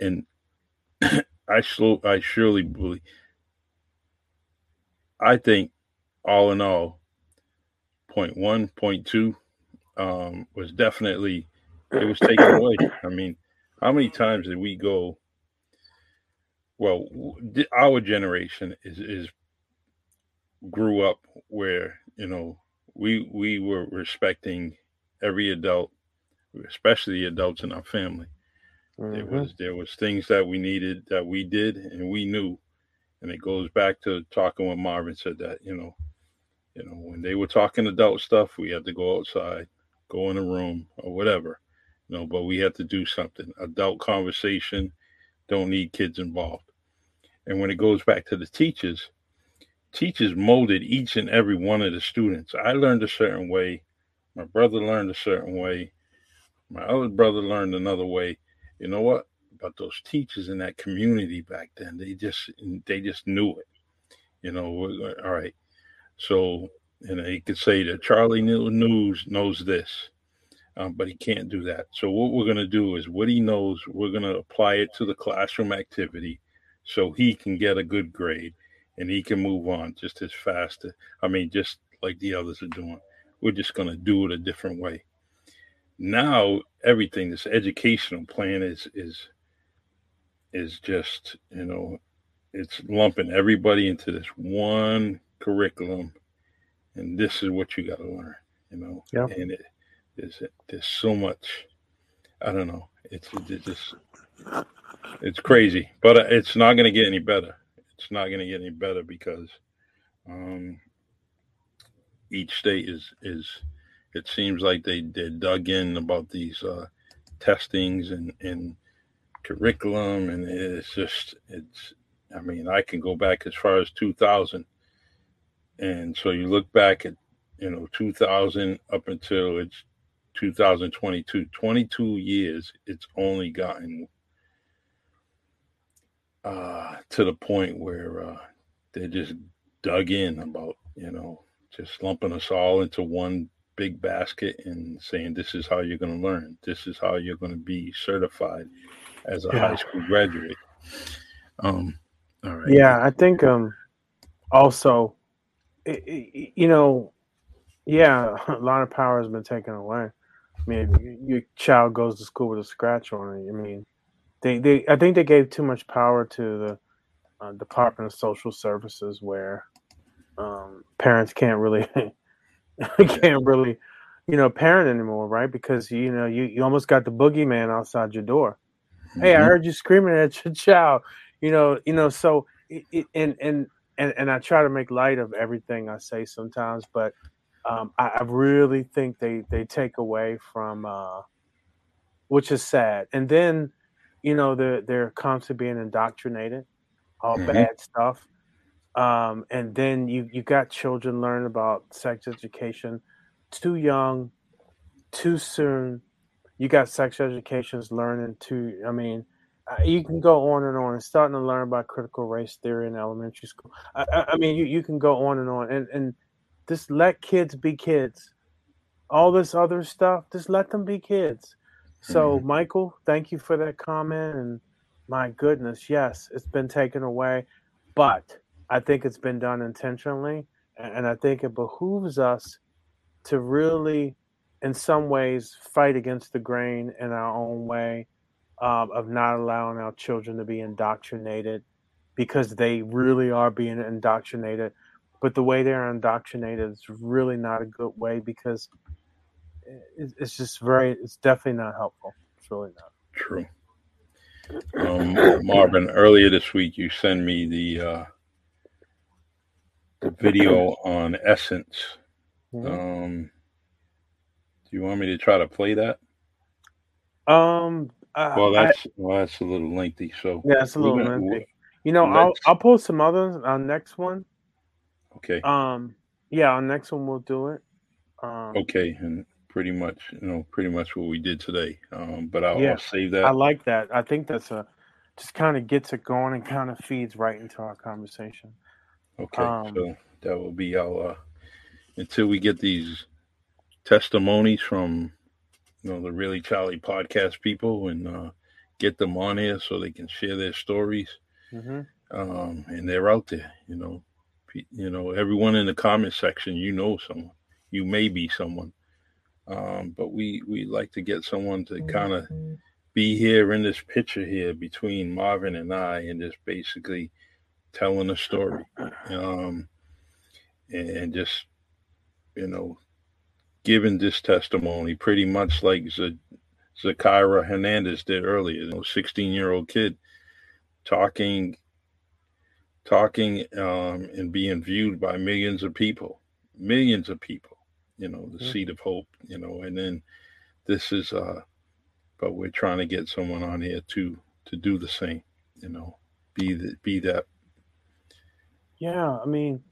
And I slow I surely believe I think all in all, point one, point two, um, was definitely it was taken away. I mean, how many times did we go well, our generation is is grew up where you know we we were respecting every adult, especially the adults in our family. Mm-hmm. There was there was things that we needed that we did and we knew, and it goes back to talking with Marvin said that you know, you know when they were talking adult stuff, we had to go outside, go in a room or whatever, you know. But we had to do something. Adult conversation don't need kids involved. And when it goes back to the teachers, teachers molded each and every one of the students. I learned a certain way. My brother learned a certain way. My other brother learned another way. You know what? But those teachers in that community back then, they just they just knew it. You know, all right. So, and he could say that Charlie News knows this, um, but he can't do that. So, what we're going to do is what he knows, we're going to apply it to the classroom activity so he can get a good grade and he can move on just as fast. I mean, just like the others are doing. We're just going to do it a different way. Now, everything, this educational plan is is is just you know, it's lumping everybody into this one curriculum, and this is what you got to learn. You know, yeah. and it is there's so much. I don't know. It's, it's just it's crazy, but it's not going to get any better it's not going to get any better because um, each state is is it seems like they they dug in about these uh, testings and and curriculum and it's just it's I mean I can go back as far as 2000 and so you look back at you know 2000 up until it's 2022 22 years it's only gotten uh, to the point where uh, they just dug in about, you know, just lumping us all into one big basket and saying, this is how you're going to learn. This is how you're going to be certified as a yeah. high school graduate. Um, all right. Yeah, I think um, also, it, it, you know, yeah, a lot of power has been taken away. I mean, your child goes to school with a scratch on it. I mean, they they I think they gave too much power to the uh, Department of Social Services, where um, parents can't really can't really you know parent anymore, right? Because you know you you almost got the boogeyman outside your door. Mm-hmm. Hey, I mm-hmm. heard you screaming at your child. You know, you know. So it, it, and and and and I try to make light of everything I say sometimes, but um, I, I, really think they they take away from, uh, which is sad. And then you know they're they're constantly being indoctrinated, all mm-hmm. bad stuff. Um, and then you you got children learning about sex education too young, too soon. You got sex educations learning too. I mean, you can go on and on. And starting to learn about critical race theory in elementary school. I, I mean, you, you can go on and on, and and just let kids be kids. All this other stuff, just let them be kids. So, mm-hmm. Michael, thank you for that comment. And my goodness, yes, it's been taken away, but I think it's been done intentionally. And I think it behooves us to really, in some ways, fight against the grain in our own way um, of not allowing our children to be indoctrinated because they really are being indoctrinated. But the way they're indoctrinated is really not a good way because it's just very it's definitely not helpful. It's really not. True. Um, marvin earlier this week you sent me the uh the video on essence. Mm-hmm. um do you want me to try to play that? Um uh, well that's I, well that's a little lengthy so yeah it's a little gonna, lengthy you know i'll i'll post some others on next one okay um yeah on next one we'll do it um, okay and pretty much, you know, pretty much what we did today. Um, but I'll, yeah, I'll save that. I like that. I think that's a just kind of gets it going and kind of feeds right into our conversation. Okay, um, so that will be our uh, until we get these testimonies from you know the really Charlie podcast people and uh, get them on here so they can share their stories. Mm-hmm. Um, and they're out there, you know. You know, everyone in the comment section, you know someone, you may be someone um, but we we like to get someone to kind of be here in this picture here between Marvin and I, and just basically telling a story, um, and just you know giving this testimony, pretty much like Z- Zakari Hernandez did earlier, you know, 16 year old kid talking, talking, um, and being viewed by millions of people, millions of people, you know, the seed of hope, you know, and then this is, uh, but we're trying to get someone on here to, to do the same, you know, be that, be that. Yeah, I mean,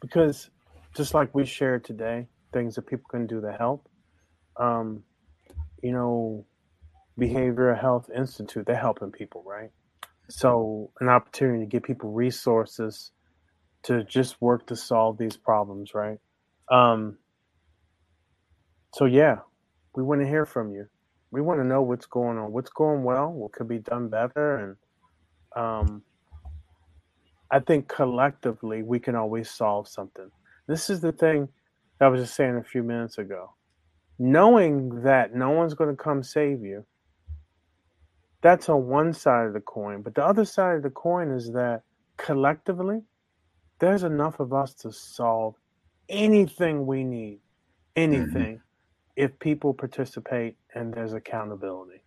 because just like we shared today, things that people can do to help. Um, you know, Behavioral Health Institute, they're helping people, right? So, an opportunity to give people resources to just work to solve these problems, right? Um, so, yeah, we want to hear from you. We want to know what's going on, what's going well, what could be done better, and um, I think collectively we can always solve something. This is the thing I was just saying a few minutes ago. Knowing that no one's going to come save you, that's on one side of the coin. But the other side of the coin is that collectively, there's enough of us to solve anything we need, anything, mm-hmm. if people participate and there's accountability.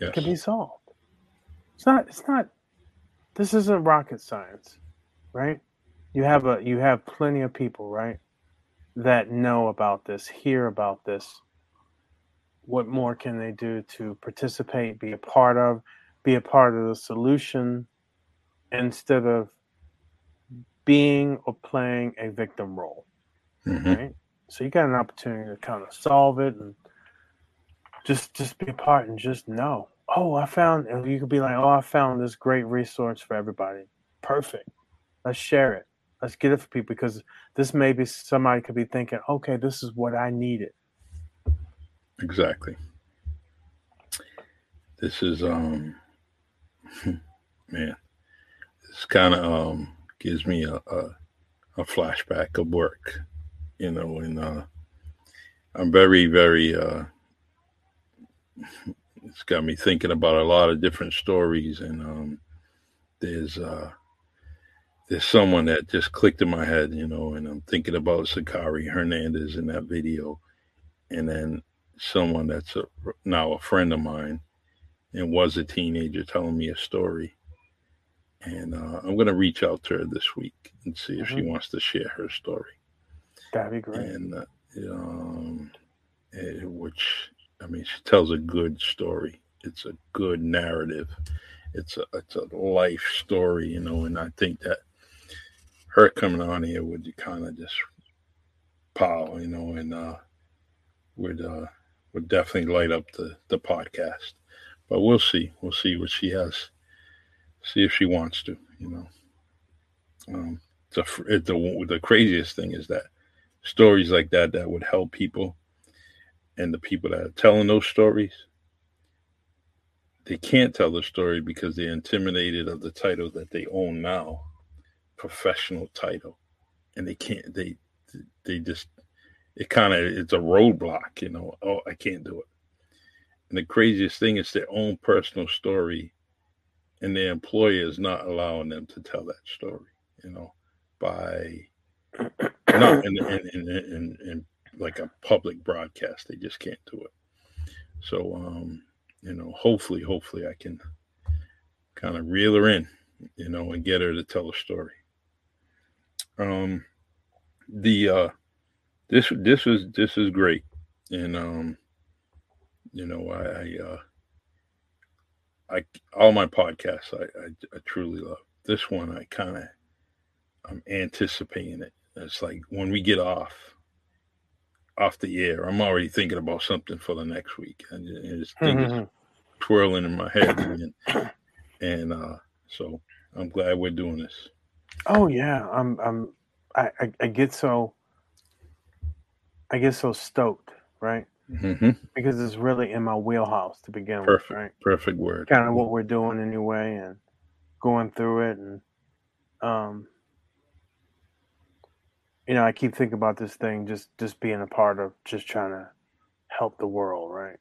Yes. It can be solved. It's not. It's not. This isn't rocket science, right? You have a. You have plenty of people, right, that know about this, hear about this. What more can they do to participate, be a part of, be a part of the solution, instead of being or playing a victim role, Mhm. right? So you got an opportunity to kind of solve it and just just be a part and just know. Oh, I found and you could be like, oh, I found this great resource for everybody. Perfect. Let's share it. Let's get it for people because this maybe somebody could be thinking, okay, this is what I needed. Exactly. This is um man, this kind of um gives me a, a a flashback of work, you know, and uh I'm very, very uh it's got me thinking about a lot of different stories and um there's uh there's someone that just clicked in my head, you know, and I'm thinking about Zakari Hernandez in that video. And then someone that's a, now a friend of mine and was a teenager telling me a story. And uh, I'm going to reach out to her this week and see if she Mhm. wants to share her story. That'd be great. And uh, um, eh, which I mean, she tells a good story. It's a good narrative. It's a it's a life story, you know. And I think that her coming on here would kind of just pow, you know, and uh, would uh, would definitely light up the the podcast. But we'll see. We'll see what she has. See if she wants to, you know. Um, it, the the craziest thing is that stories like that that would help people, and the people that are telling those stories, they can't tell the story because they're intimidated of the title that they own now, professional title, and they can't. They they just it kind of it's a roadblock, you know. Oh, I can't do it. And the craziest thing is their own personal story, and their employer is not allowing them to tell that story, you know, by not in, in, in, in, in like a public broadcast. They just can't do it. So, um, you know, hopefully, hopefully I can kind of reel her in, you know, and get her to tell a story. Um, the, uh, this, this is, this is great. And, um, you know, I, I, uh, I, all my podcasts, I, I, I truly love this one. I kind of, I'm anticipating it. It's like when we get off, off the air, I'm already thinking about something for the next week, and, and this thing is twirling in my head, and, and uh, so I'm glad we're doing this. Oh yeah, I'm I'm I, I, I get so I get so stoked, right? hmm Because it's really in my wheelhouse to begin Perfect, with, right? perfect word. Kind of what we're doing anyway and going through it and um you know, I keep thinking about this thing just just being a part of just trying to help the world, right?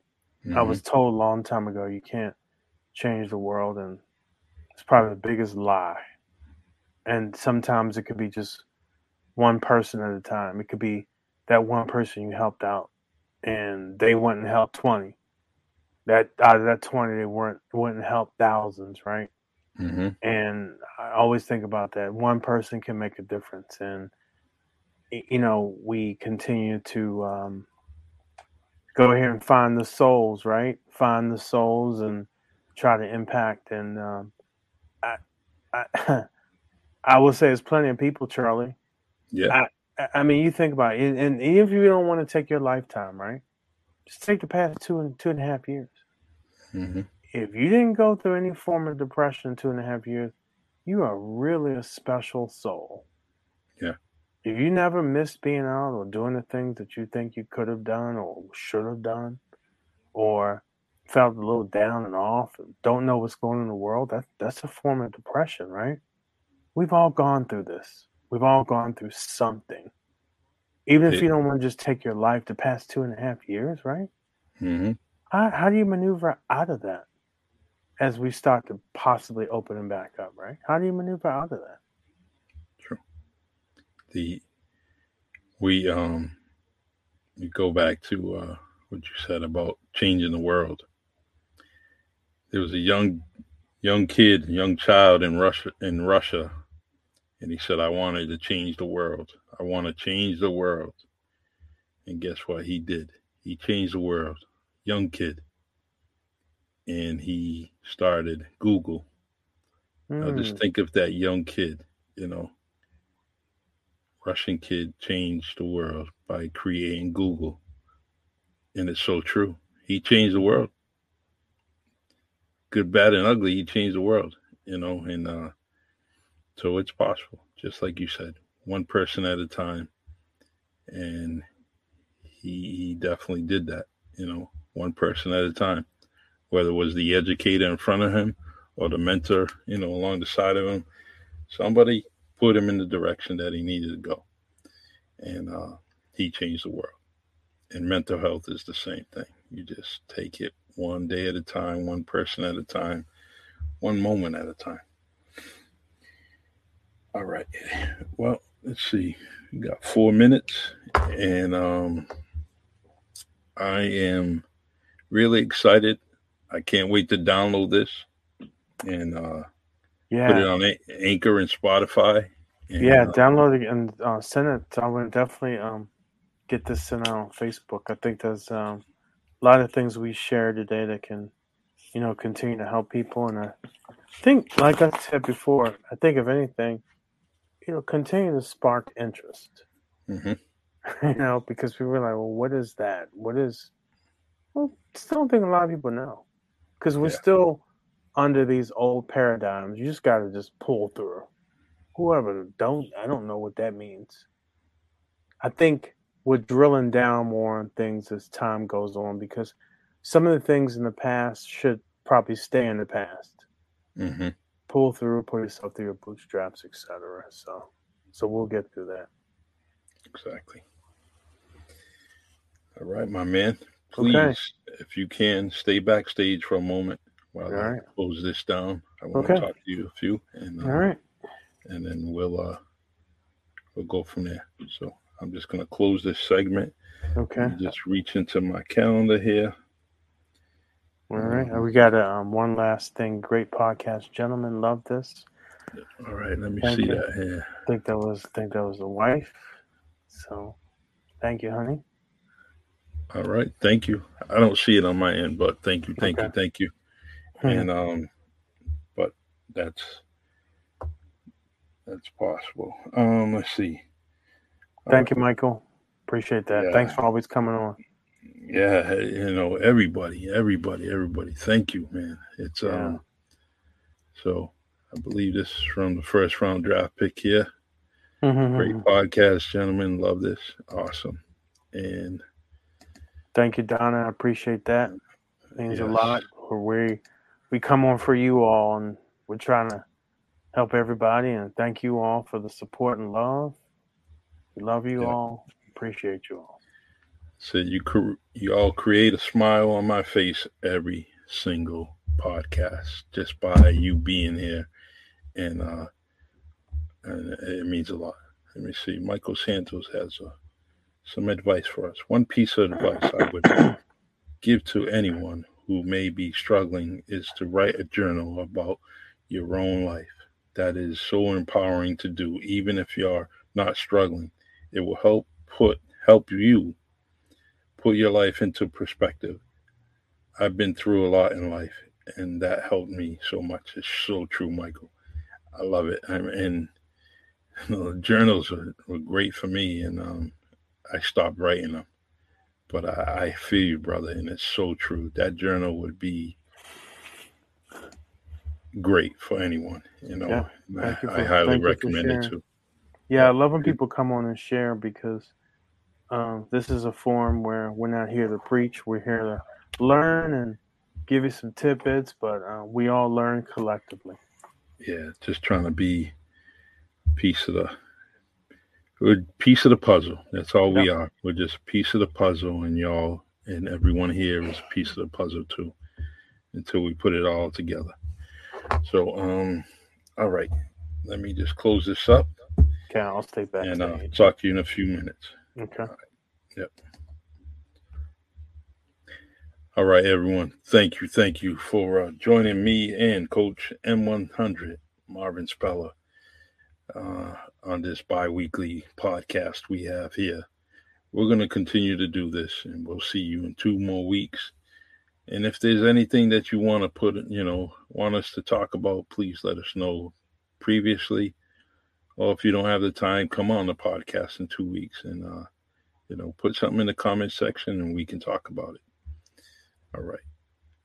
I Mhm. was told a long time ago you can't change the world, and it's probably the biggest lie. And sometimes it could be just one person at a time. It could be that one person you helped out, and they went and helped twenty. That out of that twenty, they weren't wouldn't help thousands, right? Mhm. and I always think about that. One person can make a difference, and you know we continue to um, go here and find the souls, right? Find the souls and try to impact. And um, I, I, I will say, it's plenty of people, Charlie. Yeah. I, I mean, you think about it, and, even if you don't want to take your lifetime, right? Just take the past two and two and a half years hmm if you didn't go through any form of depression in two and a half years, you are really a special soul. Yeah. If you never missed being out or doing the things that you think you could have done or should have done, or felt a little down and off and don't know what's going on in the world, that that's a form of depression, right? We've all gone through this. We've all gone through something. Even if Yeah. you don't want to just take your life the past two and a half years, right? hmm How, how do you maneuver out of that as we start to possibly open them back up, right? How do you maneuver out of that? True. The we um you go back to uh what you said about changing the world. There was a young young kid, young child in Russia in Russia, and he said, I wanted to change the world. I want to change the world. And guess what he did? He changed the world. Young kid. And he started Google. Now just Mm, think of that young kid, you know. Russian kid changed the world by creating Google. And it's so true. He changed the world. Good, bad, and ugly, he changed the world, you know, and uh so it's possible, just like you said, one person at a time. And he he definitely did that, you know, one person at a time. Whether it was the educator in front of him or the mentor, you know, along the side of him, somebody put him in the direction that he needed to go. And uh, he changed the world. And mental health is the same thing. You just take it one day at a time, one person at a time, one moment at a time. All right. Well, let's see. We got four minutes, and um, I am really excited. I can't wait to download this and uh, yeah, put it on A- Anchor and Spotify. And, yeah. uh, Download it and uh, send it. I would definitely um, get this sent out on Facebook. I think there's um, a lot of things we share today that can, you know, continue to help people. And I think, like I said before, I think if anything, it'll continue to spark interest. mhm. you know, because people are like, well, what is that? What is? Well, still don't think a lot of people know, because we're Yeah. still under these old paradigms. You just got to just pull through. Whoever don't, I don't know what that means. I think we're drilling down more on things as time goes on because some of the things in the past should probably stay in the past. hmm Pull through, pull yourself through your bootstraps, etc. So, so we'll get through that. Exactly. All right, my man. Please, Okay. if you can, stay backstage for a moment while All I right. close this down. I want Okay. to talk to you a few, and uh, All right. and then we'll uh we'll go from there. So I'm just gonna close this segment. Okay. Just reach into my calendar here. All right. Uh, We got um, one last thing. Great podcast, gentlemen. Love this. All right, let me Thank see you. that here. I think that was I think that was the wife. So, thank you, honey. All right, thank you. I don't see it on my end, but thank you, thank you, thank you. And um, but that's that's possible. Um, let's see. Thank you, Michael. Appreciate that. Yeah. Thanks for always coming on. Yeah, you know, everybody, everybody, everybody. Thank you, man. It's Yeah. um so I believe this is from the first round draft pick here. Great Mhm. podcast, gentlemen. Love this. Awesome. And Thank you, Donna. I appreciate that. Means a lot. Where we we come on for you all, and we're trying to help everybody. And thank you all for the support and love. We love you Yeah. all. Appreciate you all. So you you all create a smile on my face every single podcast just by you being here, and uh, and it means a lot. Let me see. Michael Santos has uh, some advice for us. One piece of advice I would give to anyone who may be struggling is to write a journal about your own life. That is so empowering to do, even if you're not struggling. It will help put help you put your life into perspective. I've been through a lot in life, and that helped me so much. It's so true, Michael. I love it. I'm, and you know, journals were, were, great for me, and um, I stopped writing them. But I, I feel you, brother, and it's so true. That journal would be great for anyone. You know, yeah, I, you for, I, highly recommend it too. Yeah, I love when people come on and share because um, this is a forum where we're not here to preach. We're here to learn and give you some tidbits, but uh, we all learn collectively. Yeah, just trying to be piece of the we're piece of the puzzle. That's all we are. We're just piece of the puzzle, and y'all and everyone here is a piece of the puzzle too. Until we put it all together. So, um, all right, let me just close this up. Okay, I'll stay back. And I'll uh, talk to you in a few minutes. Okay. Yep. All right, everyone. Thank you. Thank you for uh, joining me and Coach M100, Marvin Speller, uh, on this bi weekly podcast we have here. We're going to continue to do this, and we'll see you in two more weeks. And if there's anything that you want to put, you know, want us to talk about, please let us know previously. Or if you don't have the time, come on the podcast in two weeks and, uh, you know, put something in the comment section and we can talk about it. All right.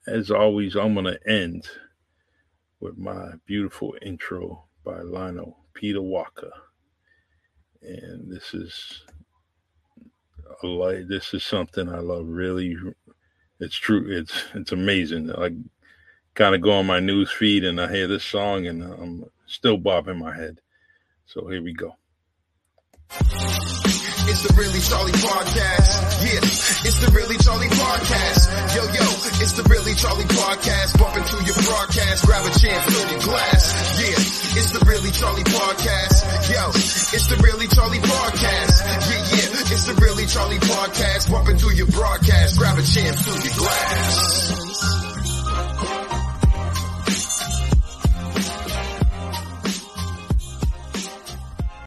As always, I'm going to end with my beautiful intro by Lionel Peter Walker. And this is a light. This is something I love really, it's true. It's it's amazing. I kind of go on my news feed and I hear this song and I'm still bobbing my head. So here we go. It's the Really Charlie Podcast. Yeah, it's the Really Charlie Podcast. Yo, yo, it's the Really Charlie Podcast. Bump into your broadcast, grab a chair, fill your glass. Yeah, it's the Really Charlie Podcast. Yo, it's the Really Charlie Podcast. Yeah, yeah, it's the Really Charlie Podcast. Bump into your broadcast, grab a chair, fill your glass.